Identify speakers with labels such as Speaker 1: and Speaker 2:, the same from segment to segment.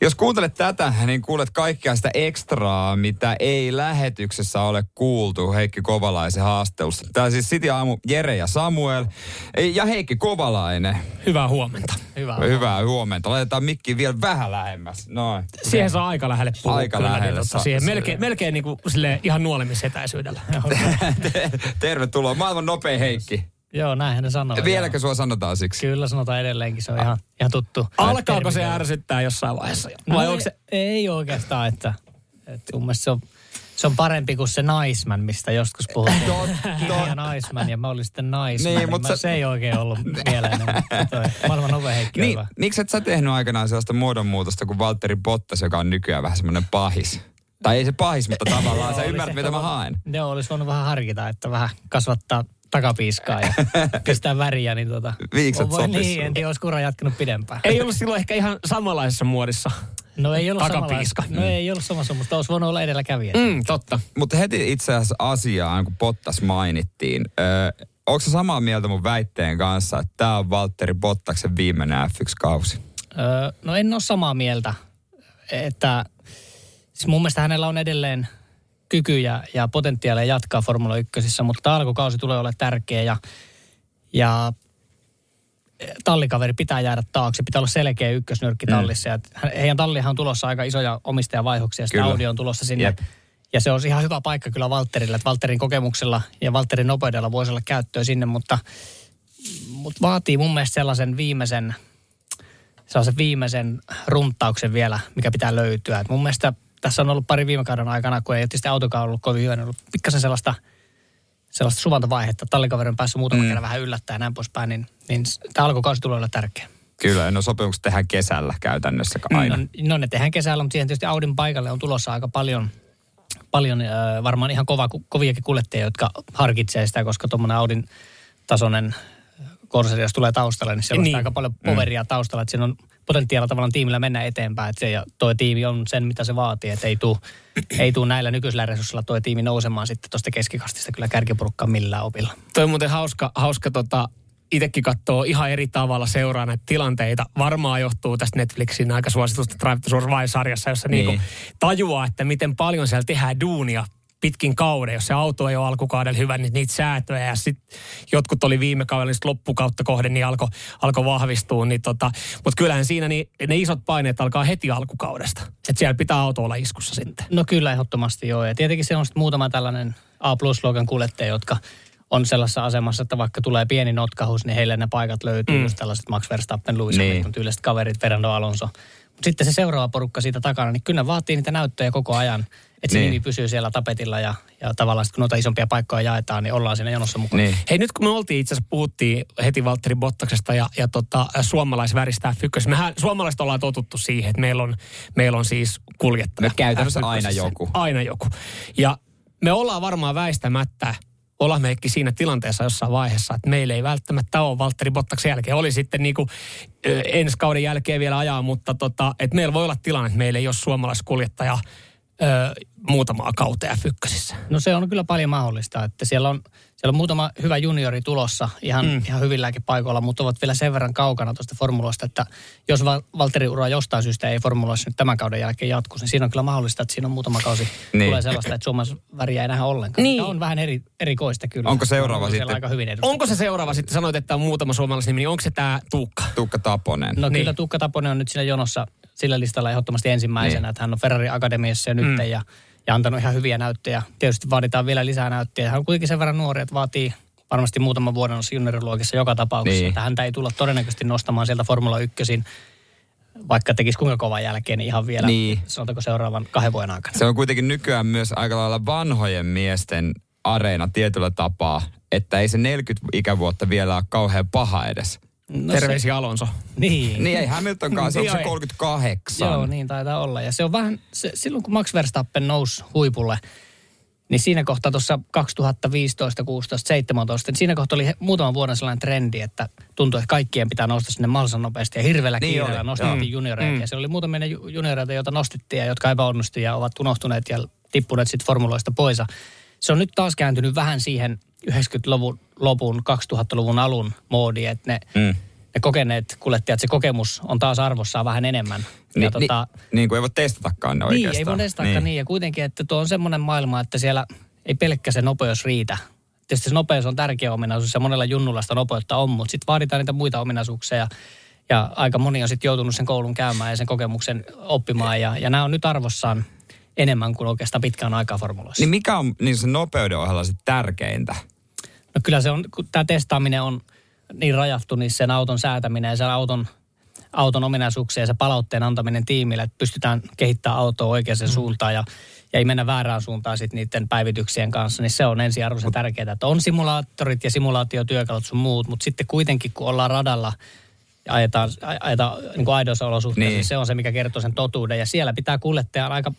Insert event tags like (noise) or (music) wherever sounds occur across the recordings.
Speaker 1: Jos kuuntelet tätä, niin kuulet kaikkea sitä ekstraa, mitä ei lähetyksessä ole kuultu Heikki Kovalaisen haastelussa. Tämä siis City Aamu Jere ja Samuel ja Heikki Kovalainen.
Speaker 2: Hyvää huomenta.
Speaker 3: Hyvä.
Speaker 1: Hyvää huomenta. Laitetaan mikki vielä vähän lähemmäs. Noin.
Speaker 2: Siihen saa aika lähelle puhua.
Speaker 1: Aika
Speaker 2: kyllä,
Speaker 1: lähelle
Speaker 2: Niin, siihen melkein, melkein niin kuin, ihan nuolemisetäisyydellä. (laughs)
Speaker 1: Tervetuloa. Maailman nopein Heikki.
Speaker 3: Joo, näinhän ne sanoo.
Speaker 1: Vieläkö
Speaker 3: joo.
Speaker 1: sua sanotaan siksi?
Speaker 3: Kyllä sanotaan edelleenkin, se on ihan, ihan tuttu.
Speaker 2: Alkaako se ärsyttää jossain vaiheessa?
Speaker 3: No
Speaker 2: Vai
Speaker 3: ei,
Speaker 2: onko se...
Speaker 3: ei oikeastaan, että, että mun mielestä se on, se on parempi kuin se naisman, mistä joskus puhuttiin. Kimi ja naisman ja mä olin sitten naisman.
Speaker 1: Niin,
Speaker 3: Niin,
Speaker 1: mutta
Speaker 3: mutta
Speaker 1: sä-
Speaker 3: se ei oikein ollut toi Maailman nove Heikki
Speaker 1: Niin, miksi et sä tehnyt aikanaan sellaista muodonmuutosta kuin Valtteri Bottas, joka on nykyään vähän semmoinen pahis? Tai ei se pahis, mutta tavallaan sä ymmärrät, mitä mä haen.
Speaker 3: Joo, olisi voinut vähän harkita, että vähän kasvattaa takapiiskaa ja (laughs) pistää väriä, niin tota...
Speaker 1: Viiksat
Speaker 3: on Niin, en tiedä, olisi kura jatkanut pidempään.
Speaker 2: Ei ollut silloin ehkä ihan samanlaisessa muodissa.
Speaker 3: No ei ollut
Speaker 2: Takapiiska.
Speaker 3: samanlaista. No ei ollut samassa, mutta olisi voinut olla edelläkävijä.
Speaker 2: Mm, totta.
Speaker 1: Mutta heti itse asiassa asiaan, kun Bottas mainittiin. Öö, onko samaa mieltä mun väitteen kanssa, että tämä on Valtteri Bottaksen viimeinen F1-kausi?
Speaker 3: Öö, no en ole samaa mieltä, että siis mun mielestä hänellä on edelleen kykyjä ja potentiaalia jatkaa Formula 1, mutta alkukausi tulee olla tärkeä ja, ja tallikaveri pitää jäädä taakse. Pitää olla selkeä ykkösnyrkki tallissa. Ja hän- heidän tallihan on tulossa aika isoja omistajavaihdoksia. Sitten
Speaker 1: Kyllä.
Speaker 3: Audi on tulossa sinne.
Speaker 1: Jep.
Speaker 3: Ja se on ihan hyvä paikka kyllä Valtterille, että Valtterin kokemuksella ja Valtterin nopeudella voisi olla käyttöä sinne, mutta, mutta vaatii mun mielestä sellaisen viimeisen, sellaisen viimeisen runtauksen vielä, mikä pitää löytyä. Et mun mielestä tässä on ollut pari viime kauden aikana, kun ei tietysti autokaan ollut kovin hyvä, niin on ollut pikkasen sellaista, sellaista suvantovaihetta. Tallikaveri on päässyt muutaman mm. kerran vähän yllättää ja näin poispäin, niin, niin tämä alkukausi tulee olla tärkeä.
Speaker 1: Kyllä, no sopimukset tehdään kesällä käytännössä aina.
Speaker 3: No, no ne tehdään kesällä, mutta siihen tietysti Audin paikalle on tulossa aika paljon, paljon äh, varmaan ihan kova, koviakin kuljettajia, jotka harkitsee sitä, koska tuommoinen Audin tasoinen Corsair, jos tulee taustalle, niin siellä on
Speaker 2: Niin.
Speaker 3: niin. aika paljon poveria taustalla, että siinä on potentiaalilla tavallaan tiimillä mennä eteenpäin, että se, ja toi tiimi on sen, mitä se vaatii, että ei tuu, ei tuu näillä nykyisillä resursseilla toi tiimi nousemaan sitten tuosta keskikastista kyllä kärkipurkkaan millään opilla.
Speaker 2: Toi on muuten hauska, hauska tota, itsekin katsoo ihan eri tavalla seuraa näitä tilanteita. Varmaan johtuu tästä Netflixin aika suositusta Drive to Survive-sarjassa, jossa niin.
Speaker 1: Niin.
Speaker 2: niinku tajuaa, että miten paljon siellä tehdään duunia pitkin kauden. Jos se auto ei ole alkukaudella hyvä, niin niitä säätöjä ja sitten jotkut oli viime kaudella, niin sit loppukautta kohden, niin alkoi alko vahvistua. Niin tota, Mutta kyllähän siinä niin, ne isot paineet alkaa heti alkukaudesta. Että siellä pitää auto olla iskussa sitten.
Speaker 3: No kyllä ehdottomasti joo. Ja tietenkin se on sitten muutama tällainen A-plus-luokan kuljettaja, jotka on sellaisessa asemassa, että vaikka tulee pieni notkahus, niin heille ne paikat löytyy. Mm. Just tällaiset Max Verstappen, Lewis
Speaker 1: Niin.
Speaker 3: Hamilton tyyliset kaverit, Fernando Alonso. Mutta sitten se seuraava porukka siitä takana, niin kyllä ne vaatii niitä näyttöjä koko ajan. Että se
Speaker 1: Niin.
Speaker 3: nimi pysyy siellä tapetilla ja, ja tavallaan sit, kun noita isompia paikkoja jaetaan, niin ollaan siinä jonossa mukana.
Speaker 1: Niin.
Speaker 2: Hei nyt kun me oltiin itse asiassa, puhuttiin heti Valtteri Bottaksesta ja, ja tota, suomalaisväristä F1. Mehän suomalaiset ollaan totuttu siihen, että meillä on, meillä on siis kuljettaja.
Speaker 1: Me käytännössä
Speaker 2: F1:ssä.
Speaker 1: aina joku.
Speaker 2: Aina joku. Ja me ollaan varmaan väistämättä, ollaan mekin siinä tilanteessa jossain vaiheessa, että meillä ei välttämättä ole Valtteri Bottaksen jälkeen. Oli sitten niin kuin, ö, ensi kauden jälkeen vielä ajaa, mutta tota, että meillä voi olla tilanne, että meillä ei ole suomalaiskuljettaja muutamaa kautea F1.
Speaker 3: No se on kyllä paljon mahdollista, että siellä on, siellä on muutama hyvä juniori tulossa ihan, mm. ihan hyvilläkin paikoilla, mutta ovat vielä sen verran kaukana tuosta formuloista, että jos Val- Valtteri ura jostain syystä ei formuloissa nyt tämän kauden jälkeen jatku, niin siinä on kyllä mahdollista, että siinä on muutama kausi
Speaker 1: Niin.
Speaker 3: tulee sellaista, että Suomessa väriä ei nähdä ollenkaan.
Speaker 2: Niin.
Speaker 3: Niin. on vähän eri, erikoista kyllä.
Speaker 1: Onko seuraava
Speaker 3: On
Speaker 1: sitten-
Speaker 3: aika hyvin edustettu.
Speaker 2: Onko se seuraava sitten, sanoit, että on muutama suomalaisnimi, niin onko se tämä Tuukka?
Speaker 1: Tuukka Taponen.
Speaker 3: No
Speaker 2: Niin.
Speaker 3: niin. kyllä Tuukka Taponen on nyt siinä jonossa sillä listalla ehdottomasti ensimmäisenä, niin. että hän on Ferrari Akademiassa jo nyt mm. ja, ja antanut ihan hyviä näyttöjä. Tietysti vaaditaan vielä lisää näyttöjä. Hän on kuitenkin sen verran nuori, että vaatii varmasti muutaman vuoden junioriluokissa joka tapauksessa.
Speaker 1: Niin.
Speaker 3: Että häntä ei tulla todennäköisesti nostamaan sieltä Formula 1 vaikka tekisi kuinka kovan jälkeen, niin ihan vielä,
Speaker 1: Niin.
Speaker 3: sanotaanko seuraavan kahden vuoden aikana.
Speaker 1: Se on kuitenkin nykyään myös aika lailla vanhojen miesten areena tietyllä tapaa, että ei se 40 ikävuotta vielä ole kauhean paha edes.
Speaker 3: No
Speaker 2: Terveisiä Alonso. (laughs)
Speaker 3: Niin.
Speaker 1: Niin ei Hamiltonkaan, se on se
Speaker 2: ei.
Speaker 1: 38.
Speaker 3: Joo, niin taitaa olla. Ja se on vähän, se, silloin kun Max Verstappen nousi huipulle, niin siinä kohtaa tuossa 2015, 16, 17, niin siinä kohtaa oli muutaman vuoden sellainen trendi, että tuntui, että kaikkien pitää nousta sinne mahdollisimman nopeasti ja hirveällä
Speaker 1: Niin
Speaker 3: kiireellä nostettiin
Speaker 1: joo.
Speaker 3: junioreita.
Speaker 2: Mm.
Speaker 3: Ja siellä oli muutamia ju- junioreita, joita nostettiin ja jotka epäonnistui ja ovat unohtuneet ja tippuneet sitten formuloista pois. Se on nyt taas kääntynyt vähän siihen 90-luvun lopun, 2000-luvun alun moodiin, että ne
Speaker 1: Mm.
Speaker 3: ne kokeneet kuljettajat, se kokemus on taas arvossaan vähän enemmän.
Speaker 1: Ni,
Speaker 3: ja tota,
Speaker 1: ni, niin kuin ei voi testatakaan ne
Speaker 3: niin,
Speaker 1: oikeastaan.
Speaker 3: ei voi testatakaan niin. niin. Ja kuitenkin, että tuo on semmoinen maailma, että siellä ei pelkkä se nopeus riitä. Tietysti se nopeus on tärkeä ominaisuus ja monella junnulla sitä nopeutta on, mutta sitten vaaditaan niitä muita ominaisuuksia. Ja, ja aika moni on sitten joutunut sen koulun käymään ja sen kokemuksen oppimaan. Ja, ja nämä on nyt arvossaan enemmän kuin oikeastaan pitkään aikaa formuloissa.
Speaker 1: Niin mikä on niin sen nopeuden ohella sit tärkeintä?
Speaker 3: No kyllä se on, kun tämä testaaminen on niin rajattu, niin sen auton säätäminen ja sen auton, auton ominaisuuksia ja se palautteen antaminen tiimille, että pystytään kehittämään autoa oikeaan mm. suuntaan ja, ja ei mennä väärään suuntaan sitten niiden päivityksien kanssa, niin se on ensiarvoisen tärkeää. Että on simulaattorit ja simulaatiotyökalut sun muut, mutta sitten kuitenkin kun ollaan radalla ja ajetaan, ajetaan niin kuin aidoissa olosuhteissa, niin. niin se on se, mikä kertoo sen totuuden. Ja siellä pitää kuljettajan aika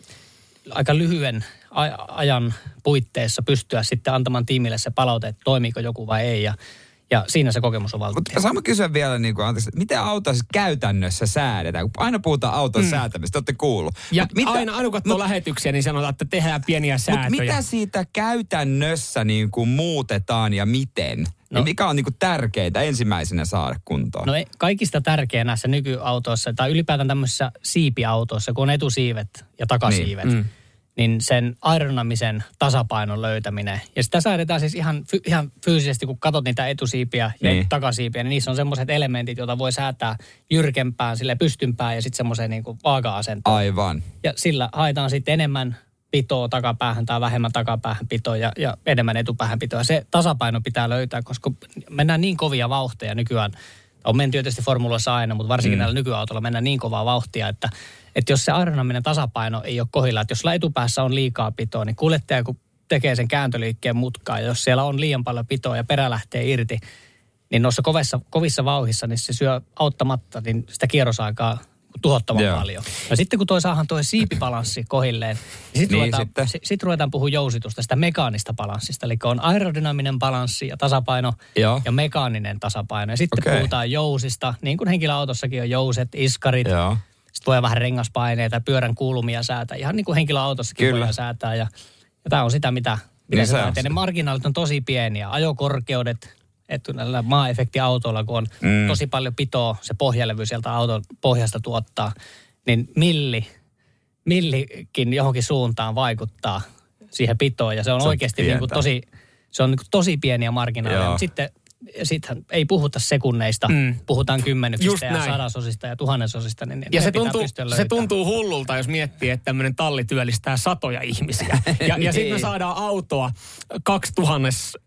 Speaker 3: aika lyhyen ajan puitteissa pystyä sitten antamaan tiimille se palaute, että toimiiko joku vai ei. Ja, ja siinä se kokemus on valttia.
Speaker 1: Mutta saamme kysyä vielä, niin kuin, anteeksi, miten auto siis käytännössä säädetään? Kun aina puhutaan auton mm. säätämistä, olette kuullut.
Speaker 2: Ja Mut mitä, aina, aina kun katsoo lähetyksiä, niin sanotaan, että tehdään pieniä säätöjä.
Speaker 1: Mutta mitä siitä käytännössä niin kuin muutetaan ja miten? No. mikä on niin kuin tärkeintä ensimmäisenä saada kuntoon?
Speaker 3: No kaikista tärkeä näissä nykyautoissa tai ylipäätään tämmöisissä siipiautoissa, kun on etusiivet ja takasiivet. Niin. Mm niin sen aerodynamisen tasapainon löytäminen. Ja sitä säädetään siis ihan, ihan fyysisesti, kun katsot niitä etusiipiä ja niin. takasiipiä, niin niissä on semmoiset elementit, joita voi säätää jyrkempään, sille pystympään ja sitten semmoiseen niin vaaka-asentoon.
Speaker 1: Aivan.
Speaker 3: Ja sillä haetaan sitten enemmän pitoa takapäähän tai vähemmän takapäähän pitoa ja, ja enemmän etupäähän pitoa. Se tasapaino pitää löytää, koska mennään niin kovia vauhteja nykyään. On menty tietysti formuloissa aina, mutta varsinkin mm. näillä nykyautoilla mennään niin kovaa vauhtia, että että jos se aerodynaminen tasapaino ei ole kohilla, että jos sulla etupäässä on liikaa pitoa, niin kuljettaja kun tekee sen kääntöliikkeen mutkaa, ja jos siellä on liian paljon pitoa ja perä lähtee irti, niin noissa kovissa, kovissa vauhissa, niin se syö auttamatta niin sitä kierrosaikaa tuhottoman yeah. paljon. No sitten kun toi saahan tuo siipibalanssi kohilleen, niin sitten niin, ruvetaan, sitten. Sit, sit ruvetaan puhua jousitusta, sitä mekaanista balanssista. Eli on aerodynaminen balanssi ja tasapaino Joo. ja mekaaninen tasapaino. Ja sitten okay. puhutaan jousista, niin kuin henkilöautossakin on jouset, iskarit, Joo. Sitten voi vähän rengaspaineita, pyörän kuulumia säätää. Ihan niin kuin henkilöautossakin Kyllä. voi säätää. Ja, ja tämä on sitä, mitä, mitä niin se on. Ne marginaalit on tosi pieniä. Ajokorkeudet, että näillä maa-efektiautoilla, kun on mm. tosi paljon pitoa, se pohjalevy sieltä auton pohjasta tuottaa, niin milli, millikin johonkin suuntaan vaikuttaa siihen pitoon. Ja se on, se on oikeasti niin kuin tosi, se on niin kuin tosi pieniä marginaaleja. Sitten sitten ei puhuta sekunneista, mm. puhutaan kymmenyksistä ja sadasosista ja tuhannensosista. Niin
Speaker 2: ja se tuntuu, se tuntuu hullulta, jos miettii, että tämmöinen talli työllistää satoja ihmisiä. (laughs) Ja, niin. ja sitten me saadaan autoa kaksi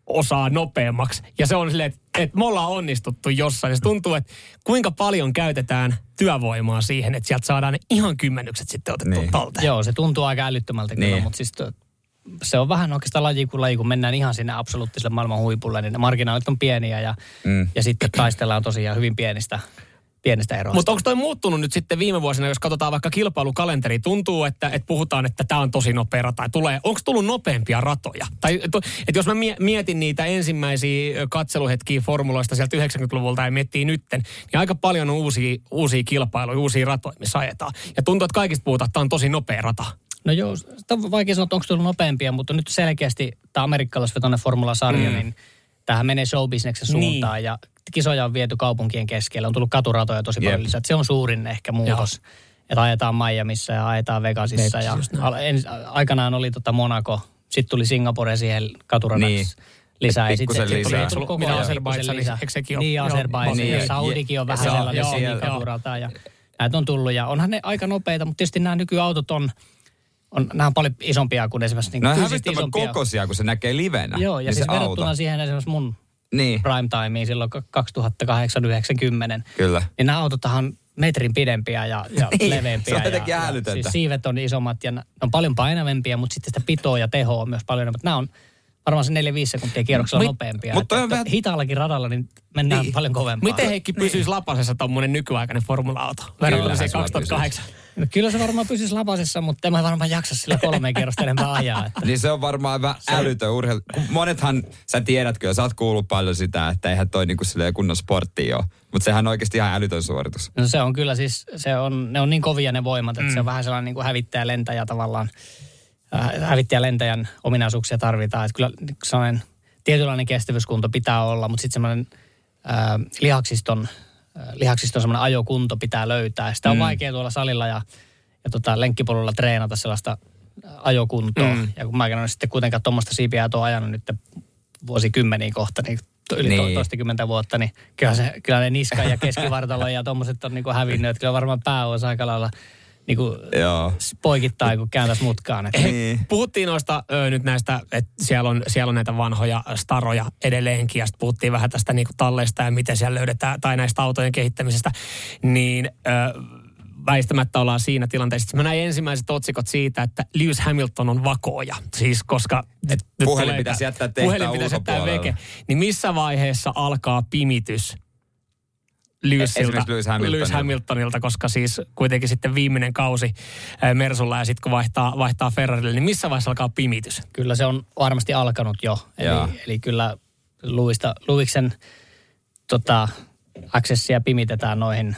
Speaker 2: osaa nopeammaksi. Ja se on silleen, että, että me ollaan onnistuttu jossain. Ja se tuntuu, että kuinka paljon käytetään työvoimaa siihen, että sieltä saadaan ne ihan kymmenykset sitten otettu niin. talteen.
Speaker 3: Joo, se tuntuu aika älyttömältä niin. kyllä, mutta siis se on vähän oikeastaan laji kuin laji, kun mennään ihan sinne absoluuttiselle maailman huipulle, niin ne marginaalit on pieniä ja, mm. ja sitten taistellaan tosiaan hyvin pienistä, pienistä eroista.
Speaker 2: Mutta onko toi muuttunut nyt sitten viime vuosina, jos katsotaan vaikka kilpailukalenteri, tuntuu, että, että puhutaan, että tämä on tosi nopea rata. Tulee, onko tullut nopeampia ratoja? Tai että jos mä mietin niitä ensimmäisiä katseluhetkiä formuloista sieltä 90-luvulta ja miettii nytten, niin aika paljon on uusia, uusia kilpailuja, uusia ratoja, missä ajetaan. Ja tuntuu, että kaikista puhutaan, että tämä on tosi nopea rata.
Speaker 3: No joo, on vaikea sanoa, että onko tullut nopeampia, mutta nyt selkeästi tämä amerikkalaisvetoinen Formula-sarja, mm. niin tähän menee showbisneksen suuntaan niin. ja kisoja on viety kaupunkien keskelle. On tullut katuratoja tosi paljon lisää. Se on suurin ehkä muutos. Joo. Että ajetaan Miamiissa ja ajetaan Vegasissa. Vegas, ja en, aikanaan oli tota Monaco, sitten tuli Singapore siihen katuradaksi. Niin lisää.
Speaker 1: Ja sitten sit
Speaker 3: tuli koko Minä Azerbaidžan, eikö sekin ole? Niin, Azerbaidžan niin, ja Saudikin on vähän sellainen katurata. Ja näitä on tullut ja onhan ne aika nopeita, mutta tietysti nämä nykyautot on, on, nämä on paljon isompia kuin esimerkiksi... Niin
Speaker 1: nämä on hävittävän kokoisia, kun se näkee livenä.
Speaker 3: Joo, ja niin siis verrattuna auto. siihen esimerkiksi mun niin. prime timeen silloin 2008-90.
Speaker 1: Kyllä.
Speaker 3: Niin nämä autotahan metrin pidempiä ja, ja (laughs) niin, leveämpiä.
Speaker 1: Se on jotenkin ja, älytöntä.
Speaker 3: Siis siivet on isommat ja ne on paljon painavempia, mutta sitten sitä pitoa ja tehoa on myös paljon enemmän. Nämä on varmaan se 4-5 sekuntia kierroksella nopeampia. Mutta on vähän... Hitaallakin radalla niin mennään niin. paljon kovempaa.
Speaker 2: Miten Heikki pysyisi niin. lapasessa tuommoinen nykyaikainen formula-auto? Verrattuna 2008.
Speaker 3: No kyllä se varmaan pysyisi lapasessa, mutta en mä varmaan jaksa sillä kolme kierrosta enempää ajaa. Että. (laughs)
Speaker 1: niin se on varmaan vähän älytön urheilu. Monethan, sä tiedät kyllä, sä oot kuullut paljon sitä, että eihän toi niinku kunnon sportti ole. Mutta sehän on oikeasti ihan älytön suoritus.
Speaker 3: No se on kyllä siis, se on, ne on niin kovia ne voimat, että mm. se on vähän sellainen niin kuin hävittäjä lentäjä tavallaan. Äh, hävittäjä lentäjän ominaisuuksia tarvitaan. Että kyllä sellainen tietynlainen kestävyyskunto pitää olla, mutta sitten semmoinen äh, lihaksiston lihaksiston semmoinen ajokunto pitää löytää. Sitä on
Speaker 1: Mm.
Speaker 3: vaikea tuolla salilla ja, ja tota, lenkkipolulla treenata sellaista ajokuntoa.
Speaker 2: Mm.
Speaker 3: Ja kun mä en ole sitten kuitenkaan tuommoista siipiä tuon ajanut nyt vuosikymmeniä kohta, niin yli
Speaker 1: Niin.
Speaker 3: niin. toistakymmentä vuotta, niin kyllä, se, kyllä ne niska ja keskivartalo ja tuommoiset on niinku hävinnyt. Että kyllä varmaan pää olisi aika lailla niinku
Speaker 1: Joo.
Speaker 3: poikittain, kun kääntäisi mutkaan. Että
Speaker 1: Niin.
Speaker 2: Puhuttiin noista ö, nyt näistä, että siellä on, siellä on näitä vanhoja staroja edelleenkin, ja sitten puhuttiin vähän tästä niinku talleista ja miten siellä löydetään, tai näistä autojen kehittämisestä, niin ö, väistämättä ollaan siinä tilanteessa. Sitten Mä näin ensimmäiset otsikot siitä, että Lewis Hamilton on vakooja. Siis koska... Et nyt
Speaker 1: Puhelin pitäisi
Speaker 2: tää-
Speaker 1: jättää tehtaan
Speaker 2: Puhelin pitäisi jättää veke. Niin missä vaiheessa alkaa pimitys
Speaker 1: Esimerkiksi Lewis Hamiltonilta.
Speaker 2: Lewis Hamiltonilta, koska siis kuitenkin sitten viimeinen kausi ää, Mersulla ja sitten kun vaihtaa, vaihtaa Ferrarille, niin missä vaiheessa alkaa pimitys?
Speaker 3: kyllä se on varmasti alkanut jo. Eli, eli kyllä Luista, Luiksen tota, accessia pimitetään noihin,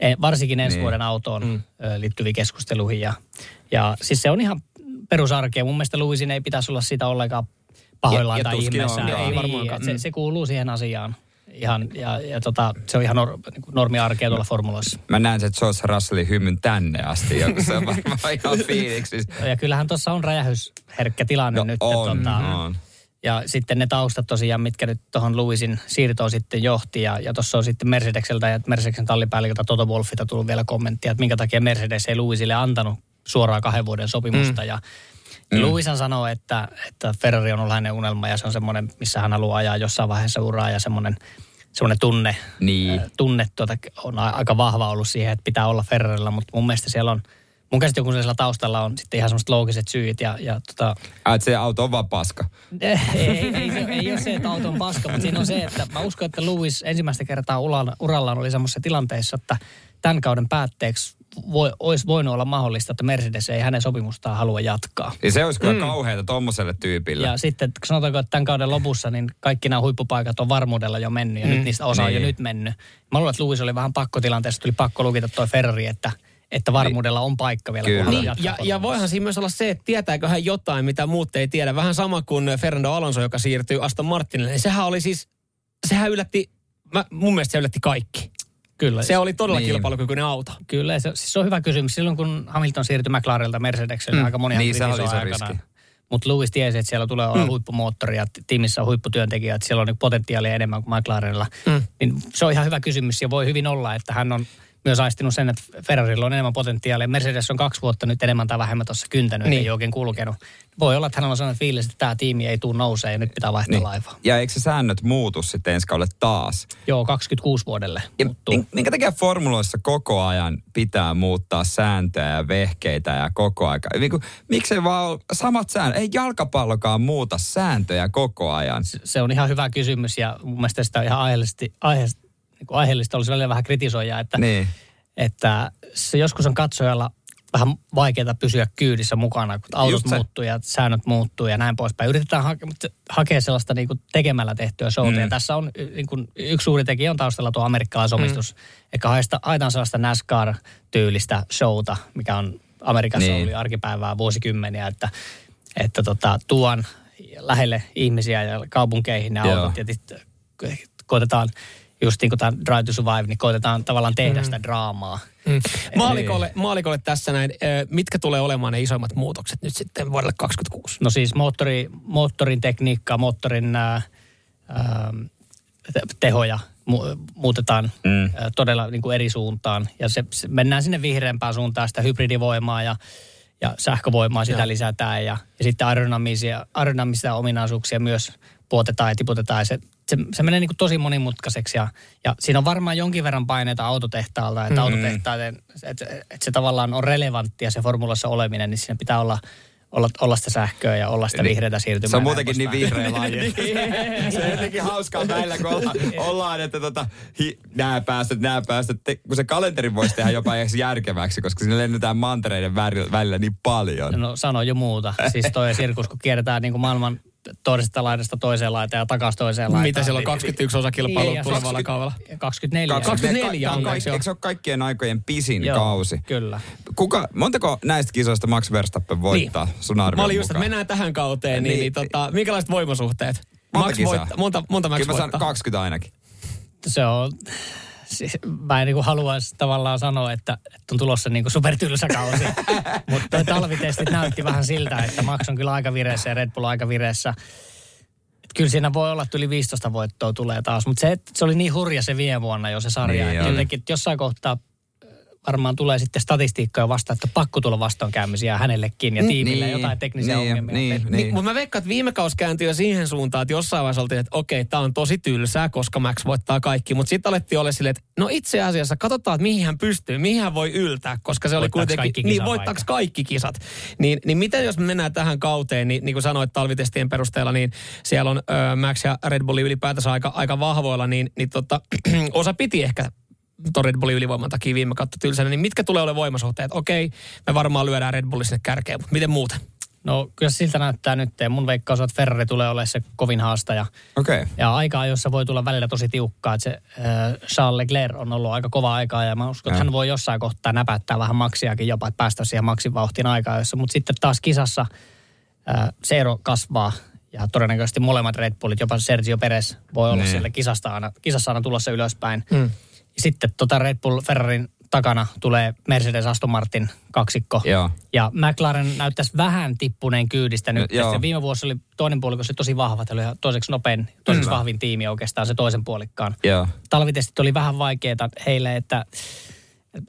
Speaker 3: e- varsinkin ensi
Speaker 1: Niin.
Speaker 3: vuoden autoon mm. liittyviin keskusteluihin. Ja, ja siis se on ihan perusarkea. Mun mielestä Luisin ei pitäisi olla siitä ollenkaan pahoillaan
Speaker 1: Ja- ja
Speaker 3: tai
Speaker 1: onkaan.
Speaker 2: Ei
Speaker 3: Niin,
Speaker 2: varmaankaan.
Speaker 3: että se, se kuuluu siihen asiaan. Ihan, ja, ja tota, se on ihan nor, niin kuin normiarkea tuolla formuloissa.
Speaker 1: Mä näen sen George Russellin hymyn tänne asti, joku se on (laughs) varmaan ihan fiiliksissä.
Speaker 3: Ja kyllähän tuossa on räjähysherkkä tilanne
Speaker 1: No
Speaker 3: nyt.
Speaker 1: on,
Speaker 3: tota,
Speaker 1: on.
Speaker 3: Ja sitten ne taustat tosiaan, mitkä nyt tuohon Luisin siirtoon sitten johti. Ja, ja tuossa on sitten Mercedekseltä ja Mercedeksen tallipäälliköltä Toto Wolfilta tullut vielä kommenttia, että minkä takia Mercedes ei Luisille antanut suoraan kahden vuoden sopimusta. Mm. Ja mm. Luisan sanoo, että, että Ferrari on ollut hänen unelma ja se on semmoinen, missä hän haluaa ajaa jossain vaiheessa uraa ja semmoinen, semmoinen tunne,
Speaker 1: Niin.
Speaker 3: tunne tuota, on aika vahva ollut siihen, että pitää olla Ferrarilla, mutta mun mielestä siellä on, mun käsityksellä taustalla on sitten ihan semmoiset loogiset syyt ja, ja tota,
Speaker 1: että se auto on vaan paska. (laughs)
Speaker 3: ei, ei, ei, se, ei ole se, että auto on paska, mutta siinä on se, että mä uskon, että Lewis ensimmäistä kertaa uralla, urallaan oli semmoisessa tilanteessa, että tämän kauden päätteeksi voi, olisi voinut olla mahdollista, että Mercedes ei hänen sopimustaan halua jatkaa.
Speaker 1: Ja se olisi kyllä mm. kauheata tommoselle tyypille.
Speaker 3: Ja sitten kun sanotaanko, että tämän kauden lopussa, niin kaikki nämä huippupaikat on varmuudella jo mennyt ja mm. nyt niistä osa on jo
Speaker 1: Niin.
Speaker 3: nyt mennyt. Mä luulen, että Lewis oli vähän pakkotilanteessa, tuli pakko lukita toi Ferrari, että, että varmuudella on paikka vielä. kun
Speaker 1: Kyllä.
Speaker 2: Niin, ja, ja voihan siinä myös olla se, että tietääkö hän jotain, mitä muut ei tiedä. Vähän sama kuin Fernando Alonso, joka siirtyy Aston Martinille. Niin sehän oli siis, sehän yllätti, mä, mun mielestä se yllätti kaikki.
Speaker 3: Kyllä.
Speaker 2: Se oli todella
Speaker 1: Niin.
Speaker 2: kilpailukykyinen auto.
Speaker 3: Kyllä, se, siis se on hyvä kysymys. Silloin kun Hamilton siirtyi McLarenilta Mercedekselle, mm. aika moni
Speaker 1: Niin, se oli iso
Speaker 3: aikana.
Speaker 1: riski.
Speaker 3: Mutta Lewis tiesi, että siellä tulee olla mm. huippumoottori ja tiimissä on huipputyöntekijät, että siellä on niin potentiaalia enemmän kuin McLarenilla. Mm. Niin se on ihan hyvä kysymys ja voi hyvin olla, että hän on myös aistinut sen, että Ferrarilla on enemmän potentiaalia. Mercedes on kaksi vuotta nyt enemmän tai vähemmän tuossa kyntänyt, niin. Ei oikein kulkenut. Voi olla, että hänellä on sellainen fiilis, että tämä tiimi ei tule nousee ja nyt pitää vaihtaa niin. laivaa.
Speaker 1: Ja eikö se säännöt muutu sitten ensi kaudelle taas?
Speaker 3: Joo, 26 vuodelle
Speaker 1: Ja
Speaker 3: muuttuu.
Speaker 1: min- minkä takia formuloissa koko ajan pitää muuttaa sääntöjä ja vehkeitä ja koko aika? Miksei vaan ole samat säännöt? Ei jalkapallokaan muuta sääntöjä koko ajan.
Speaker 3: se on ihan hyvä kysymys ja mun mielestä sitä ihan aiheellisesti, aiheellisesti, niin kuin aiheellista olisi välillä vähän kritisoida, että,
Speaker 1: Niin.
Speaker 3: että se joskus on katsojalla vähän vaikeaa pysyä kyydissä mukana, kun autot muuttuu ja säännöt muuttuu ja näin poispäin. Yritetään hake, mutta hakea sellaista niin kuin tekemällä tehtyä showta.
Speaker 1: Mm.
Speaker 3: Ja tässä on niin kuin, yksi suuri tekijä on taustalla tuo amerikkalaisomistus. Mm. Eli haista, haetaan sellaista NASCAR-tyylistä showta, mikä on Amerikassa
Speaker 1: Niin.
Speaker 3: oli arkipäivää vuosikymmeniä, että, että tota, tuon lähelle ihmisiä ja kaupunkeihin ne
Speaker 1: Joo.
Speaker 3: autot. Ja koitetaan, just niin kuin tämä Drive to Survive, niin koitetaan tavallaan tehdä sitä draamaa.
Speaker 2: Mm. Maalikolle, maalikolle tässä näin, mitkä tulee olemaan ne isoimmat muutokset nyt sitten vuodelle 2026?
Speaker 3: No siis moottori, moottorin tekniikkaa, moottorin ää, ää, te- tehoja mu- muutetaan
Speaker 1: Mm.
Speaker 3: mm. ää, todella niin kuin eri suuntaan. Ja se, se, mennään sinne vihreämpään suuntaan, sitä hybridivoimaa ja, ja sähkövoimaa sitä
Speaker 2: Joo.
Speaker 3: lisätään. Ja, ja sitten aerodynamisia, aerodynamisia ominaisuuksia myös puotetaan ja tiputetaan. Ja se, se, se menee niin kuin tosi monimutkaiseksi ja, ja siinä on varmaan jonkin verran paineita autotehtaalta, että
Speaker 1: Mm.
Speaker 3: autotehtaiden, että et se tavallaan on relevanttia se formulassa oleminen, niin siinä pitää olla, olla, olla sitä sähköä ja olla sitä
Speaker 1: Niin.
Speaker 3: vihreätä siirtymää.
Speaker 1: Se on muutenkin niin vihreä laji. (laughs) se on jotenkin hauskaa välillä, kun ollaan, ollaan että tota, hi, nämä päästöt, nämä päästöt, te, kun se kalenteri voisi tehdä jopa edes järkeväksi, koska sinne lennetään mantereiden välillä niin paljon.
Speaker 3: No sano jo muuta. Siis toi sirkus, kun kierretään niin kuin maailman toisesta laidasta toiseen laitaan ja takaisin toiseen laitaan.
Speaker 2: Mitä siellä on
Speaker 3: Niin-
Speaker 2: 21
Speaker 3: Ei,
Speaker 2: osakilpailua
Speaker 3: ja
Speaker 2: tulevalla
Speaker 3: 20
Speaker 2: kaudella?
Speaker 3: 24.
Speaker 2: 24
Speaker 1: Ka-
Speaker 2: on
Speaker 1: ka-
Speaker 2: kanssa, joo.
Speaker 1: Eikö se ole kaikkien aikojen pisin
Speaker 3: Joo,
Speaker 1: kausi?
Speaker 3: Kyllä.
Speaker 1: Kuka, montako näistä kisoista Max Verstappen voittaa niin. sun arvion
Speaker 2: Mä olin just, että mennään tähän kauteen, niin,
Speaker 1: Niin.
Speaker 2: niin, tota, minkälaiset voimasuhteet?
Speaker 1: Monta
Speaker 2: Max
Speaker 1: kisaa?
Speaker 2: voittaa, monta, monta Max
Speaker 1: Kyllä mä sanon
Speaker 2: voittaa?
Speaker 1: 20 ainakin.
Speaker 3: Se on, siis, mä en niin kuin haluaisi tavallaan sanoa, että, että on tulossa niin kuin supertylsä kausi. (laughs) Mutta talvitestit näytti vähän siltä, että Max on kyllä aika vireessä ja Red Bull aika vireessä. Et kyllä siinä voi olla, että yli 15 voittoa tulee taas. Mutta se, se oli niin hurja se viime vuonna jo se sarja.
Speaker 1: Niin
Speaker 3: että jotenkin, että jossain kohtaa varmaan tulee sitten statistiikkaa vasta, että pakko tulla vastoinkäymisiä hänellekin ja tiimille
Speaker 1: Niin,
Speaker 3: jotain teknisiä
Speaker 1: niin,
Speaker 3: ongelmia.
Speaker 1: niin,
Speaker 3: Et-
Speaker 1: niin.
Speaker 2: Mutta mä veikkaan, että viime kausi kääntyi jo siihen suuntaan, että jossain vaiheessa oltiin, että okei, tämä on tosi tylsää, koska Max voittaa kaikki. Mutta sitten alettiin olla silleen, että no itse asiassa katsotaan, että mihin hän pystyy, mihin hän voi yltää, koska se oli
Speaker 3: Voittaako
Speaker 2: kuitenkin,
Speaker 3: kaikki
Speaker 2: niin voittaako
Speaker 3: vaikka?
Speaker 2: kaikki kisat. Niin, niin miten jos me mennään tähän kauteen, niin, niin kuin sanoit talvitestien perusteella, niin siellä on ö, Max ja Red Bulli ylipäätänsä aika, aika vahvoilla, niin, niin tota, (clears throat) osa piti ehkä tuon Red Bullin ylivoiman takia viime kautta tylsänä, niin mitkä tulee olemaan voimasuhteet? Okei, me varmaan lyödään Red Bulli sinne kärkeen, mutta miten muuten?
Speaker 3: No kyllä siltä näyttää nyt. Ja Mun veikkaus on, että Ferrari tulee olemaan se kovin haastaja.
Speaker 1: Okei. Okay.
Speaker 3: Ja aikaa, jossa voi tulla välillä tosi tiukkaa. Että se äh, Charles Leclerc on ollut aika kova aikaa ja mä uskon, että
Speaker 1: Ja.
Speaker 3: hän voi jossain kohtaa näpättää vähän maksiakin jopa, että päästä siihen maksin vauhtiin aikaa. Jossa. Mutta sitten taas kisassa äh, se ero kasvaa ja todennäköisesti molemmat Red Bullit, jopa Sergio Perez voi olla
Speaker 1: Niin.
Speaker 3: siellä kisasta aina, kisassa aina tulossa ylöspäin.
Speaker 2: Mm.
Speaker 3: Sitten tota Red Bull Ferrarin takana tulee Mercedes Aston Martin kaksikko.
Speaker 1: Joo.
Speaker 3: Ja McLaren näyttäisi vähän tippuneen kyydistä nyt.
Speaker 1: Joo.
Speaker 3: Ja viime vuosi oli toinen puolikko se tosi vahva. Tämä oli toiseksi nopein, toiseksi vahvin tiimi oikeastaan se toisen puolikkaan.
Speaker 1: Joo.
Speaker 3: Talvitestit oli vähän vaikeita heille, että,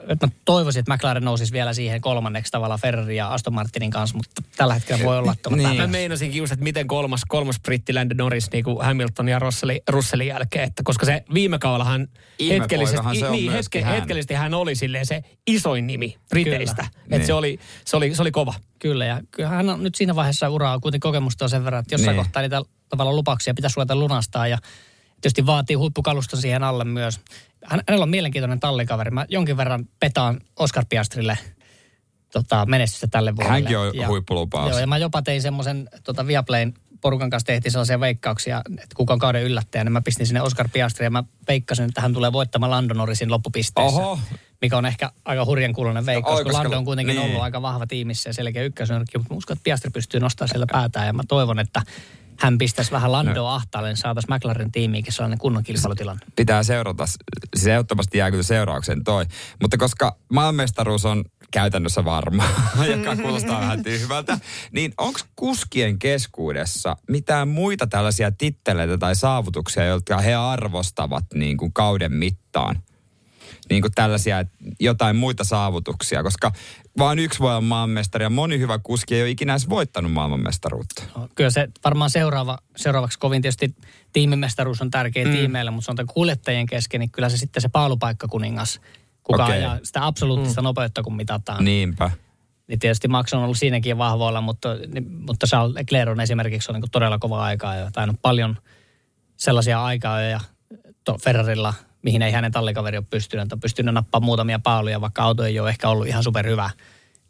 Speaker 3: että mä toivoisin, että McLaren nousisi vielä siihen kolmanneksi tavalla Ferrari ja Aston Martinin kanssa, mutta tällä hetkellä voi olla, että
Speaker 1: Niin.
Speaker 2: Mä meinasinkin just, että miten kolmas, kolmas britti Landon Norris niin kuin Hamilton ja Russellin, Russellin jälkeen. Että koska se viime kaudellahan hetkellisesti,
Speaker 1: Ihmepoikahan se on
Speaker 2: niin, hetke,
Speaker 1: hän.
Speaker 2: hetkellisesti hän oli silleen se isoin nimi Briteistä. Että
Speaker 1: Niin.
Speaker 2: se, oli, se, oli, se oli kova.
Speaker 3: Kyllä, ja hän on nyt siinä vaiheessa uraa kuitenkin kokemusta on sen verran, että jossain
Speaker 1: Niin.
Speaker 3: kohtaa niitä tavallaan lupauksia pitäisi ruveta lunastaa ja tietysti vaatii huippukalusta siihen alle myös. Hän, hänellä on mielenkiintoinen tallikaveri. Mä jonkin verran petaan Oscar Piastrille tota, menestystä tälle vuodelle.
Speaker 1: Hänkin on
Speaker 3: ja,
Speaker 1: huippulupaus.
Speaker 3: Joo, ja mä jopa tein semmoisen tota Viaplayn porukan kanssa tehtiin sellaisia veikkauksia, että kuka on kauden yllättäjä, niin mä pistin sinne Oscar Piastri ja mä veikkasin, että hän tulee voittamaan Lando Norrisin loppupisteessä.
Speaker 1: Oho.
Speaker 3: Mikä on ehkä aika hurjan kuulonen veikkaus, kun
Speaker 1: koska-
Speaker 3: Lando on kuitenkin
Speaker 1: niin.
Speaker 3: ollut aika vahva tiimissä ja selkeä ykkösnyrkki, mutta mä uskon, että Piastri pystyy nostamaan siellä päätään ja mä toivon, että hän pistäisi vähän Landoa
Speaker 1: No.
Speaker 3: ahtaalle, niin saataisiin McLaren tiimiinkin sellainen kunnon kilpailutilanne.
Speaker 1: pitää seurata. Siis ehdottomasti jää kyllä seuraukseen toi. Mutta koska maailmanmestaruus on käytännössä varma, (laughs) joka kuulostaa vähän tyhmältä, niin onko kuskien keskuudessa mitään muita tällaisia titteleitä tai saavutuksia, jotka he arvostavat niin kuin kauden mittaan? Niin kuin tällaisia jotain muita saavutuksia, koska vaan yksi voi olla maailmanmestari ja moni hyvä kuski ei ole ikinä edes voittanut maailmanmestaruutta.
Speaker 3: No, kyllä se varmaan seuraava, seuraavaksi kovin tietysti tiimimestaruus on tärkeä mm. tiimeille, mutta sanotaan kuljettajien kesken, niin kyllä se sitten se paalupaikkakuningas, kuka okay. ajaa sitä absoluuttista mm. nopeutta, kun mitataan.
Speaker 1: Niinpä.
Speaker 3: Niin tietysti Max on ollut siinäkin vahvoilla, mutta, niin, mutta Charles Leclerc on esimerkiksi on niin todella kova aikaa ja tainnut paljon sellaisia aikaa ja to, Ferrarilla, mihin ei hänen tallikaveri ole pystynyt, on pystynyt nappaamaan muutamia paaluja, vaikka auto ei ole ehkä ollut ihan superhyvä.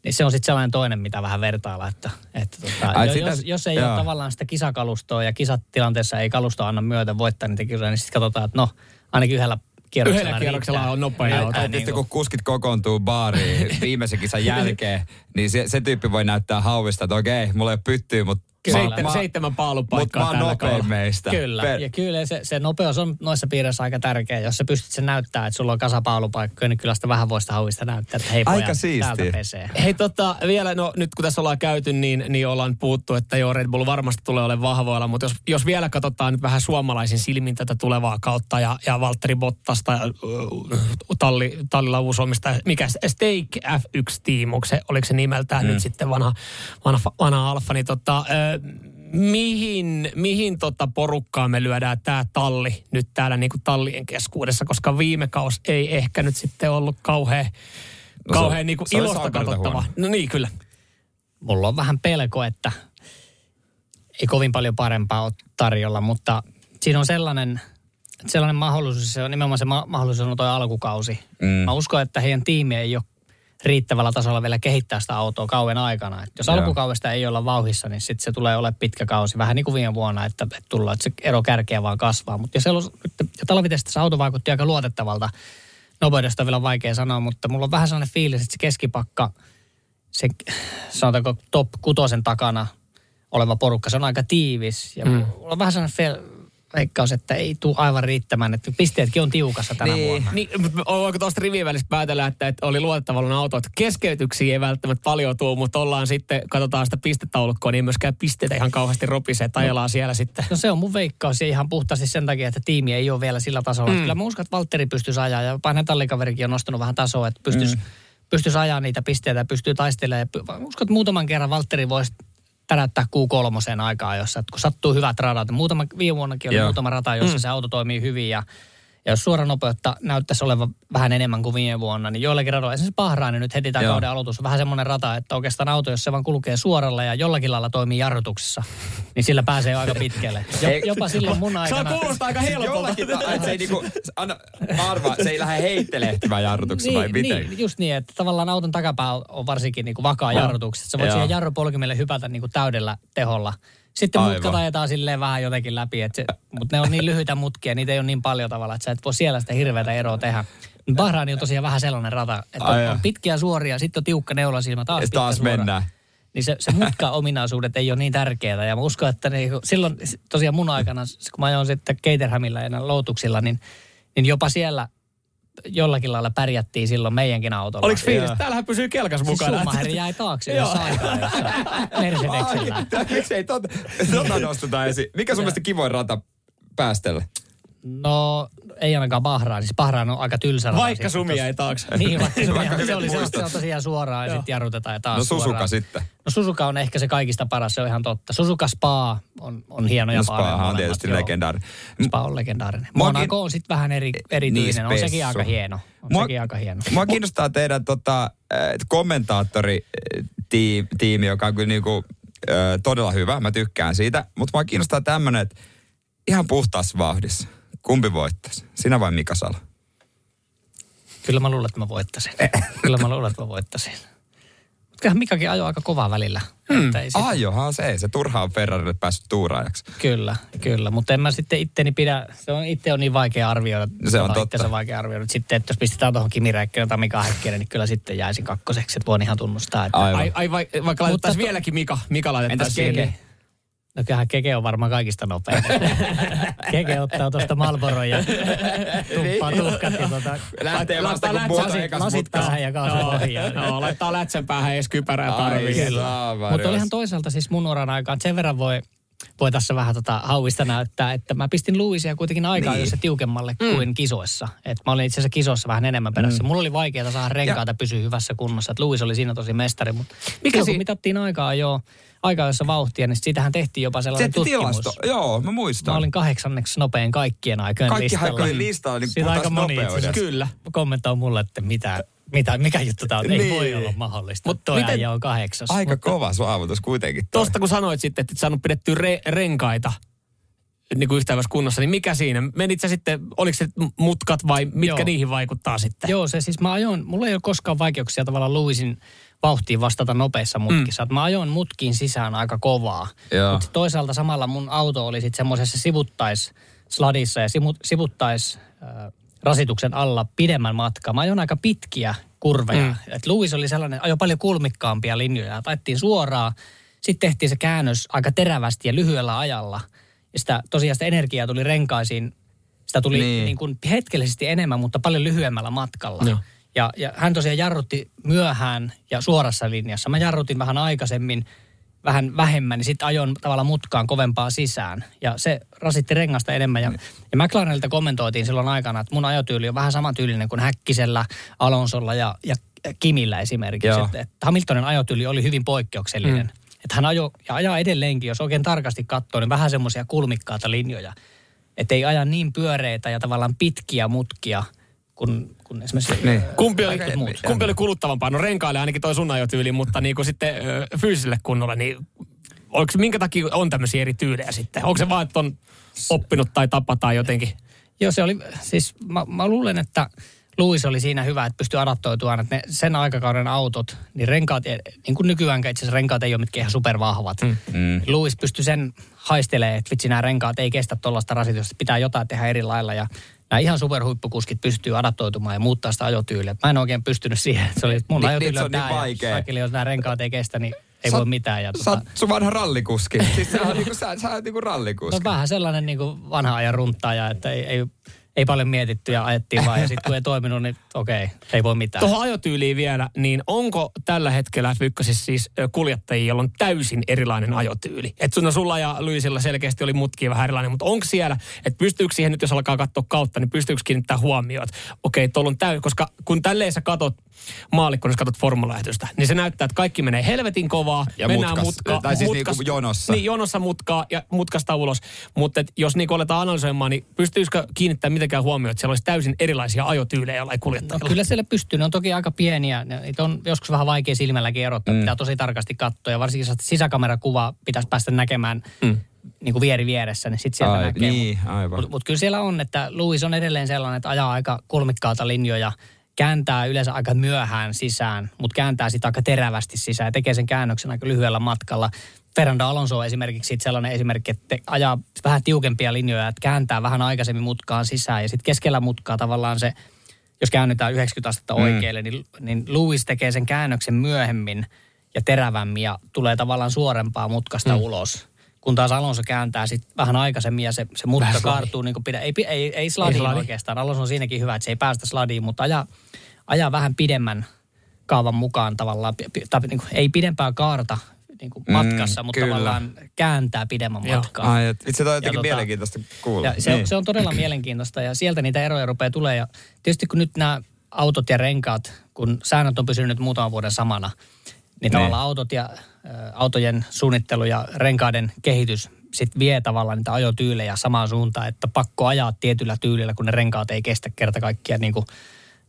Speaker 3: Niin se on sitten sellainen toinen, mitä vähän vertailla, että, että tota,
Speaker 1: Ai,
Speaker 3: jo,
Speaker 1: sitä-
Speaker 3: jos, jos ei
Speaker 1: joo.
Speaker 3: ole tavallaan sitä kisakalustoa ja kisatilanteessa ei kalusto anna myötä voittaa niitä kisoja, niin sitten katsotaan, että no ainakin yhdellä kierroksella
Speaker 2: Yhdellä kierroksella
Speaker 3: riittää.
Speaker 2: on nopea auto.
Speaker 1: Ja
Speaker 3: niin
Speaker 1: tietysti
Speaker 3: kuin-
Speaker 1: kun kuskit kokoontuu baariin viimeisen kisan jälkeen, niin se, se tyyppi voi näyttää hauvista, että okei, mulla ei ole pyttyä, mutta
Speaker 2: Seitsemän, seitsemän
Speaker 1: Mutta
Speaker 2: paalupaikkaa
Speaker 1: mä oon
Speaker 2: tällä
Speaker 1: nopein
Speaker 2: kaudella.
Speaker 1: meistä.
Speaker 3: Kyllä,
Speaker 1: Per-
Speaker 3: ja kyllä se, se nopeus on noissa piirissä aika tärkeä. Jos sä pystyt sen näyttää, että sulla on kasapaulupaikkoja, niin kyllä sitä vähän voi sitä hauvista näyttää, että hei
Speaker 1: Aika
Speaker 3: pojat,
Speaker 1: siistiä.
Speaker 3: täältä pesee.
Speaker 2: Hei tota, vielä, no nyt kun tässä ollaan käyty, niin, niin ollaan puhuttu, että joo, Red Bull varmasti tulee olemaan vahvoilla, mutta jos, jos vielä katsotaan nyt vähän suomalaisin silmin tätä tulevaa kautta ja, ja Valtteri Bottasta, äh, talli, tallilla uusoimista, mikä Stake F1-team, onko se, oliko se nimeltään mm. nyt sitten vanha, vanha, vanha alfa, niin tota, mihin, mihin tota porukkaa me lyödään tämä talli nyt täällä niinku tallien keskuudessa, koska viime kaus ei ehkä nyt sitten ollut kauhean
Speaker 1: No
Speaker 2: kauhean niinku
Speaker 1: se oli
Speaker 2: ilosta katsottavaa. No niin, kyllä.
Speaker 3: Mulla on vähän pelko, että ei kovin paljon parempaa ole tarjolla, mutta siinä on sellainen, sellainen mahdollisuus, se on nimenomaan se ma- mahdollisuus on tuo alkukausi.
Speaker 1: Mm.
Speaker 3: Mä uskon, että heidän tiimi ei ole riittävällä tasolla vielä kehittää sitä autoa kauan aikana. Et jos
Speaker 1: Joo.
Speaker 3: alkukaudesta ei olla vauhissa, niin sitten se tulee olemaan pitkä kausi. Vähän niin kuin viime vuonna, että, että tullaan, että se ero kärkeä vaan kasvaa. Mutta ja talvitestissä auto vaikutti aika luotettavalta. Nopeudesta on vielä vaikea sanoa, mutta mulla on vähän sellainen fiilis, että se keskipakka, se sanotaanko top kutosen takana oleva porukka, se on aika tiivis. Ja mm. mulla on vähän sellainen fel, veikkaus, että ei tule aivan riittämään. Että pisteetkin on tiukassa tänä
Speaker 1: Niin.
Speaker 3: vuonna.
Speaker 2: Niin, mutta voiko tuosta rivien välistä päätellä, että, että oli luotettavalla auto, että keskeytyksiä ei välttämättä paljon tuu, mutta ollaan sitten, katsotaan sitä pistetaulukkoa, niin ei myöskään pisteitä ihan kauheasti ropisee, että ajellaan siellä sitten.
Speaker 3: No se on mun veikkaus ja ihan puhtaasti sen takia, että tiimi ei ole vielä sillä tasolla. Mm. Kyllä mä uskon, että Valtteri pystyisi ajaa ja jopa hänen tallikaverikin on nostanut vähän tasoa, että pystyisi, mm. pystyisi ajaa niitä pisteitä ja pystyy taistelemaan. Ja uskon, että muutaman kerran Valtteri voisi täräyttää Q3 aikaa, jossa kun sattuu hyvät radat. Muutama, viime vuonnakin oli
Speaker 1: Joo.
Speaker 3: muutama rata, jossa mm. se auto toimii hyvin ja ja jos suoranopeutta näyttäisi olevan vähän enemmän kuin viime vuonna, niin joillakin radoilla, esimerkiksi Bahrain nyt heti tämä
Speaker 1: Joo.
Speaker 3: kauden aloitus on vähän semmoinen rata, että oikeastaan auto, jos se vaan kulkee suoralla ja jollakin lailla toimii jarrutuksessa, niin sillä pääsee jo aika pitkälle. Jopa silloin mun
Speaker 2: Se on
Speaker 3: aikana.
Speaker 2: kuulostaa aika helpolta.
Speaker 1: Se ei niinku, anna, arvaa, se ei lähde heittelehtimään jarrutuksessa vai miten?
Speaker 3: Niin, just niin, että tavallaan auton takapää on varsinkin niin kuin vakaa jarrutuksessa. Sä voit
Speaker 1: Joo.
Speaker 3: siihen jarrupolkimelle hypätä niin kuin täydellä teholla. Sitten
Speaker 1: Aivan.
Speaker 3: mutkat ajetaan silleen vähän jotenkin läpi, että se, mutta ne on niin lyhyitä mutkia, niitä ei ole niin paljon tavalla, että sä et voi siellä sitä hirveätä eroa tehdä. Mut Bahrain on tosiaan vähän sellainen rata, että on, on pitkiä suoria, sitten on tiukka neulasilmä, taas pitkä
Speaker 1: taas
Speaker 3: suora.
Speaker 1: mennään.
Speaker 3: Niin se, se mutka-ominaisuudet (laughs) ei ole niin tärkeää. Ja mä uskon, että niinku, silloin tosiaan mun aikana, kun mä ajoin sitten Caterhamilla ja näillä Lotuksilla, niin, niin jopa siellä jollakin lailla pärjättiin silloin meidänkin autolla.
Speaker 2: Oliko fiilis?
Speaker 1: Joo.
Speaker 2: Täällähän pysyy kelkas
Speaker 3: Siis
Speaker 2: mukana.
Speaker 3: Schumacher jäi taakse jossain aikaa.
Speaker 1: Ai, Miksei tota, tota nosteta esiin? Mikä sun mielestä kivoin rata päästelle?
Speaker 3: No, ei ainakaan Bahrain. Siis Bahrain on aika tylsä.
Speaker 2: Vaikka sumi jäi taakse. (laughs)
Speaker 3: Niin, vaikka (laughs) sumi jäi. Se oli se,
Speaker 1: muistot.
Speaker 3: se on tosiaan suoraan ja sitten jarrutetaan ja taas
Speaker 1: No Susuka
Speaker 3: suoraan.
Speaker 1: sitten.
Speaker 3: No Susuka on ehkä se kaikista paras, se on ihan totta. Susuka Spa on, on hieno ja
Speaker 1: No Spahan on tietysti legendaari.
Speaker 3: Spa on legendaarinen.
Speaker 1: Mua
Speaker 3: Monaco on sitten vähän eri, erityinen,
Speaker 1: Niin,
Speaker 3: on sekin aika hieno. On
Speaker 1: Mua-
Speaker 3: sekin aika hieno.
Speaker 1: Mua kiinnostaa teidän tota, kommentaattoritiimi, joka on kyllä niinku, äh, todella hyvä. Mä tykkään siitä. Mutta mua kiinnostaa tämmönen, että ihan puhtaassa vauhdissa. Kumpi voittaisi? Sinä vai Mika Salo?
Speaker 3: Kyllä mä luulen, että mä voittasin. Kyllä mä luulen, että mä voittasin. Mutta kyllähän Mikakin ajoi aika kovaa välillä.
Speaker 1: Hmm.
Speaker 3: Että ei sit-
Speaker 1: Ajohan se. Se turha on Ferrarille päässyt tuuraajaksi.
Speaker 3: Kyllä, kyllä. Mutta en mä sitten itteni pidä, se on itse on niin vaikea arvioida.
Speaker 1: Se on totta.
Speaker 3: itseänsä vaikea arvioida. Mutta Sitten, että jos pistetään tuohon Kimi Räikkönen tai Mika Häkkinen, niin kyllä sitten jäisin kakkoseksi. Että voin ihan tunnustaa, että...
Speaker 1: Aivan.
Speaker 2: Ai, ai vai, vaikka laitettaisiin
Speaker 3: to-
Speaker 2: vieläkin Mika. Mika laitettaisiin
Speaker 1: Entäs
Speaker 2: siihen. Niin-
Speaker 3: No kyllähän Keke on varmaan kaikista nopein. (laughs) Keke ottaa tuosta Malboron ja tuppaa tuhkat ja tota,
Speaker 1: Lähtee vasta, kun muuta ekas
Speaker 3: lasit päähän ja kaasu
Speaker 2: Joo,
Speaker 3: ohjaa. (laughs)
Speaker 2: joo, laittaa lätsän päähän edes kypärää tarvii.
Speaker 3: Mutta olihan toisaalta siis mun uran aikaan, sen verran voi, voi tässä vähän tota hauista näyttää, että mä pistin Luisia kuitenkin aikaa
Speaker 1: Niin.
Speaker 3: niin. jossa tiukemmalle mm. kuin kisoissa. Et mä olin itse asiassa kisoissa vähän enemmän perässä. Mm. Mulla oli vaikeaa saada renkaita pysyä hyvässä kunnossa. Et Luis oli siinä tosi mestari, mutta
Speaker 2: Mikä si-
Speaker 3: mitattiin aikaa jo, aikaa jossa vauhtia, niin siitähän tehtiin jopa sellainen
Speaker 1: Tehtiin
Speaker 3: tutkimus.
Speaker 1: tilasto. Joo, mä muistan.
Speaker 3: Mä olin kahdeksanneksi nopein kaikkien aikojen
Speaker 1: Kaikki
Speaker 3: listalla.
Speaker 1: aikojen listalla, niin
Speaker 3: Siitä aika moni.
Speaker 2: Kyllä.
Speaker 3: kommentoi mulle, että mitä, mitä, mikä juttu tää on. Ei
Speaker 1: Niin.
Speaker 3: voi olla mahdollista.
Speaker 2: Mut
Speaker 3: Mutta toi
Speaker 2: miten-
Speaker 3: on kahdeksas.
Speaker 1: Aika
Speaker 3: Mutta-
Speaker 1: kova saavutus kuitenkin. toi.
Speaker 2: Tuosta kun sanoit sitten, että et saanut pidettyä re- renkaita niin kuin yhtä kunnossa, niin mikä siinä? Menit sä sitten, oliko se mutkat vai mitkä
Speaker 3: Joo.
Speaker 2: niihin vaikuttaa sitten?
Speaker 3: Joo, se siis mä ajoin, mulla ei ole koskaan vaikeuksia tavallaan Luisin vauhtiin vastata nopeissa mutkissa. Mm. Mä ajoin mutkiin sisään aika kovaa. Mutta toisaalta samalla mun auto oli sitten semmoisessa sivuttais sladissa ja sivu, sivuttais äh, rasituksen alla pidemmän matkaa. Mä ajoin aika pitkiä kurveja. Mm. Et Luis oli sellainen, ajo paljon kulmikkaampia linjoja. Taittiin suoraan. Sitten tehtiin se käännös aika terävästi ja lyhyellä ajalla. Ja sitä, tosiaan sitä energiaa tuli renkaisiin. Sitä tuli
Speaker 1: Niin.
Speaker 3: niin. Kuin hetkellisesti enemmän, mutta paljon lyhyemmällä matkalla.
Speaker 2: Joo.
Speaker 3: Ja, ja hän tosiaan jarrutti myöhään ja suorassa linjassa. Mä jarrutin vähän aikaisemmin, vähän vähemmän, niin sitten ajoin tavallaan mutkaan kovempaa sisään. Ja se rasitti rengasta enemmän. Ja, ja McLarenilta kommentoitiin silloin aikana, että mun ajotyyli on vähän samantyylinen kuin Häkkisellä, Alonsolla ja, ja Kimillä esimerkiksi. Että, että Hamiltonin ajotyyli oli hyvin poikkeuksellinen. Mm. Että hän ajo ja ajaa edelleenkin, jos oikein tarkasti katsoo, niin vähän semmoisia kulmikkaita linjoja. Että ei aja niin pyöreitä ja tavallaan pitkiä mutkia kuin, kuin esimerkiksi
Speaker 1: Niin.
Speaker 2: Kumpi oli,
Speaker 3: muut.
Speaker 2: kumpi oli kuluttavampaa? No renkaille ainakin toi sun ajotyyli, mutta niin kuin sitten fyysiselle kunnolle, niin oliko, minkä takia on tämmöisiä eri tyylejä sitten? Onko se vaan, että on oppinut tai tapa tai jotenkin?
Speaker 3: Joo, se oli, siis mä, mä luulen, että Louis oli siinä hyvä, että pystyi adaptoitumaan, että ne, sen aikakauden autot, niin renkaat, niin kuin nykyäänkään itse asiassa renkaat ei ole mitkään ihan supervahvat. Mm.
Speaker 1: Mm.
Speaker 3: Louis pystyi sen haistelemaan, että vitsi nämä renkaat ei kestä tuollaista rasitusta, pitää jotain tehdä eri lailla ja nämä ihan superhuippukuskit pystyy adaptoitumaan ja muuttaa sitä ajotyyliä. Mä en oikein pystynyt siihen. Se oli, että mun ajotyyli on
Speaker 1: on niin
Speaker 3: ja
Speaker 1: vaikea.
Speaker 3: kaikille, jos nämä renkaat ei kestä, niin ei
Speaker 1: Sä-
Speaker 3: voi mitään. Ja
Speaker 1: Sä
Speaker 3: tota,
Speaker 1: oot sun vanha rallikuski. (laughs) Siis sä oot niinku, sä, sä oot niinku rallikuski.
Speaker 3: no vähän sellainen niin kuin vanha ajan runttaaja, että ei, ei, ei paljon mietitty ja ajettiin vaan. Ja sitten kun ei toiminut, niin okei, ei voi mitään.
Speaker 2: Tuohon ajotyyliin vielä, niin onko tällä hetkellä F1 siis kuljettajia, joilla on täysin erilainen ajotyyli? Että sulla ja Luisilla selkeästi oli mutkia vähän erilainen, mutta onko siellä, että pystyykö siihen nyt, jos alkaa katsoa kautta, niin pystyykö kiinnittää huomioon, että okei, tuolla on täy, koska kun tälleen sä katot maalikko, jos katot formulaehtoista, niin se näyttää, että kaikki menee helvetin kovaa,
Speaker 1: Ja
Speaker 2: mennään
Speaker 1: mutkas-
Speaker 2: mutka,
Speaker 1: tai siis niinku jonossa.
Speaker 2: Niin, jonossa mutkaa ja mutkasta ulos. Mutta jos niin aletaan analysoimaan, niin pystyisikö kiinnittämään mitenkään huomioon, että siellä olisi täysin erilaisia ajotyylejä jollain
Speaker 3: No,
Speaker 2: kuljettajilla?
Speaker 3: kyllä siellä pystyy. Ne on toki aika pieniä. Ne niitä on joskus vähän vaikea silmälläkin erottaa. Mm. Pitää tosi tarkasti katsoa. Ja varsinkin jos sisäkamerakuva pitäisi päästä näkemään mm. niin kuin vieri vieressä, niin sitten sieltä
Speaker 1: Ai,
Speaker 3: näkee.
Speaker 1: niin.
Speaker 3: Mutta mut kyllä siellä on, että Louis on edelleen sellainen, että ajaa aika kulmikkaata linjoja, kääntää yleensä aika myöhään sisään, mutta kääntää sitä aika terävästi sisään ja tekee sen käännöksen aika lyhyellä matkalla. Fernando Alonso on esimerkiksi sit sellainen esimerkki, että ajaa vähän tiukempia linjoja, että kääntää vähän aikaisemmin mutkaan sisään ja sitten keskellä mutkaa tavallaan se, jos käännytään 90 astetta oikealle, niin, niin Louis tekee sen käännöksen myöhemmin ja terävämmin ja tulee tavallaan suorempaa mutkasta mm. ulos. Kun taas Alonso kääntää sit vähän aikaisemmin ja se, se mutka
Speaker 2: Vähän sladi.
Speaker 3: kaartuu niin pidä. Ei, pi- ei, ei sladiin
Speaker 2: sladi.
Speaker 3: oikeastaan. Alonso on siinäkin hyvä, että se ei päästä sladiin, mutta ajaa, ajaa vähän pidemmän kaavan mukaan tavallaan. Tai niin kuin, ei pidempää kaarta niin kuin
Speaker 1: Mm,
Speaker 3: matkassa, mutta
Speaker 1: kyllä.
Speaker 3: tavallaan kääntää pidemmän
Speaker 2: Joo.
Speaker 3: matkaa.
Speaker 1: Ai, et itse toi on jotenkin
Speaker 3: tota-
Speaker 1: mielenkiintoista kuulla.
Speaker 3: Ja se, niin. se on todella (clears throat) mielenkiintoista ja sieltä niitä eroja rupeaa tulee. Ja tietysti kun nyt nämä autot ja renkaat, kun säännöt on pysynyt nyt muutaman vuoden samana, niin tavallaan autot ja ä, autojen suunnittelu ja renkaiden kehitys sit vie tavallaan niitä ajotyylejä samaan suuntaan, että pakko ajaa tietyllä tyylillä, kun ne renkaat ei kestä kerta kaikkiaan niin kuin,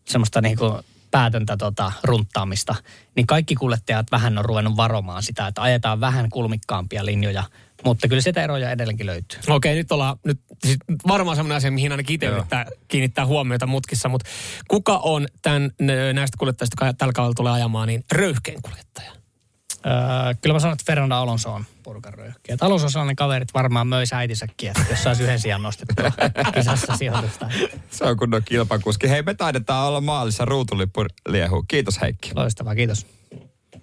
Speaker 3: semmoista niin kuin päätöntä tota, runttaamista. Niin kaikki kuljettajat vähän on ruvennut varomaan sitä, että ajetaan vähän kulmikkaampia linjoja, mutta kyllä sitä eroja edelleenkin löytyy.
Speaker 2: Okei, nyt ollaan nyt, siis varmaan semmoinen asia, mihin ainakin itse yrittää kiinnittää huomiota mutkissa, mutta kuka on tämän, näistä kuljettajista, jotka tällä kaudella tulee ajamaan, niin röyhkein kuljettaja?
Speaker 3: Öö, kyllä mä sanon, että Fernando Alonso on porukan röyhkeä. Alonso on sellainen kaveri, että varmaan möisi äitinsäkin, että jos saisi yhden sijaan nostettua (laughs) kisassa sijoitusta.
Speaker 1: Se on kunnon kilpakuski. Hei, me taidetaan olla maalissa ruutulippu liehu. Kiitos Heikki.
Speaker 3: Loistavaa, kiitos.